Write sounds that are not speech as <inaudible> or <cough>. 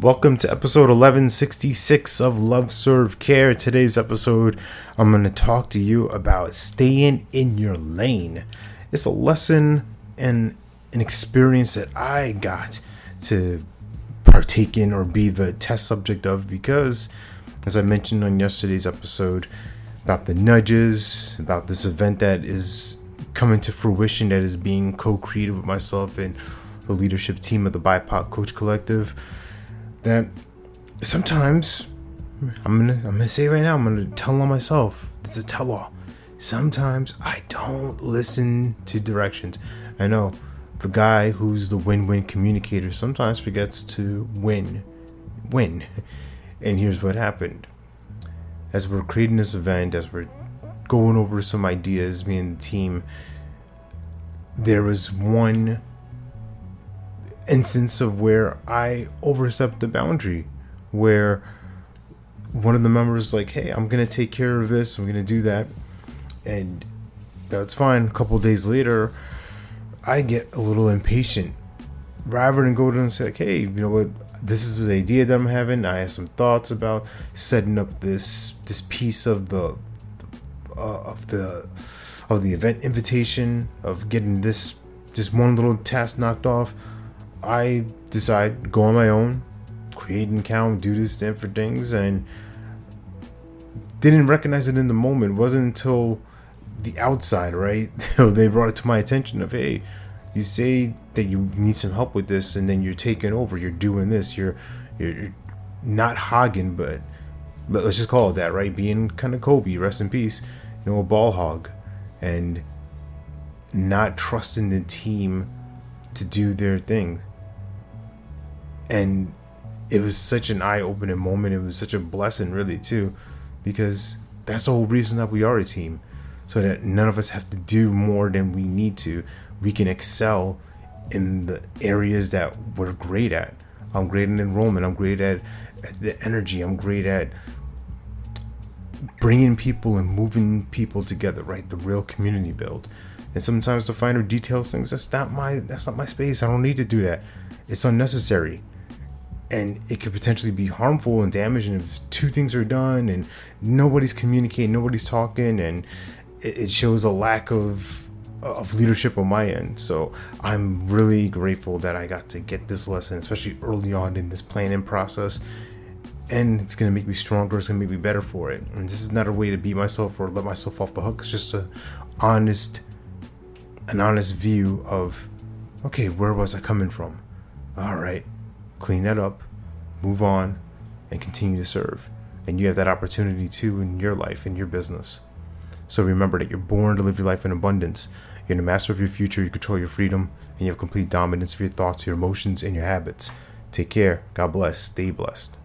Welcome to episode 1166 of Love Serve Care. Today's episode, I'm going to talk to you about staying in your lane. It's a lesson and an experience that I got to partake in or be the test subject of because, as I mentioned on yesterday's episode, about the nudges, about this event that is coming to fruition that is being co created with myself and the leadership team of the BIPOC Coach Collective that sometimes I'm gonna I'm gonna say right now I'm gonna tell on myself. It's a tell all. Sometimes I don't listen to directions. I know the guy who's the win-win communicator sometimes forgets to win, win. <laughs> And here's what happened. As we're creating this event, as we're going over some ideas, me and the team, there was one instance of where I overstepped the boundary, where one of the members like, "Hey, I'm gonna take care of this. I'm gonna do that," and that's fine. A couple days later, I get a little impatient. Rather than go to and say, like, "Hey, you know what? This is an idea that I'm having. I have some thoughts about setting up this this piece of the uh, of the of the event invitation of getting this just one little task knocked off." I decide go on my own, create an account, do this, different things, and didn't recognize it in the moment. It wasn't until the outside, right? <laughs> they brought it to my attention of, hey, you say that you need some help with this, and then you're taking over. You're doing this. You're you're not hogging, but but let's just call it that, right? Being kind of Kobe, rest in peace. You know, a ball hog, and not trusting the team to do their thing. And it was such an eye-opening moment. It was such a blessing really too because that's the whole reason that we are a team. So that none of us have to do more than we need to. We can excel in the areas that we're great at. I'm great in enrollment. I'm great at, at the energy. I'm great at bringing people and moving people together right? The real community build and sometimes the finer details things that's not my that's not my space i don't need to do that it's unnecessary and it could potentially be harmful and damaging if two things are done and nobody's communicating, nobody's talking, and it, shows a lack of of leadership on my end. So I'm really grateful that I got to get this lesson, especially early on in this planning process. And it's gonna make me stronger. It's gonna make me better for it. And this is not a way to beat myself or let myself off the hook. It's just a honest, an honest view of, okay, where was I coming from? All right, clean that up, move on, and continue to serve. And you have that opportunity too in your life, in your business. So remember that you're born to live your life in abundance. You're the master of your future, you control your freedom, and you have complete dominance of your thoughts, your emotions, and your habits. Take care. God bless. Stay blessed.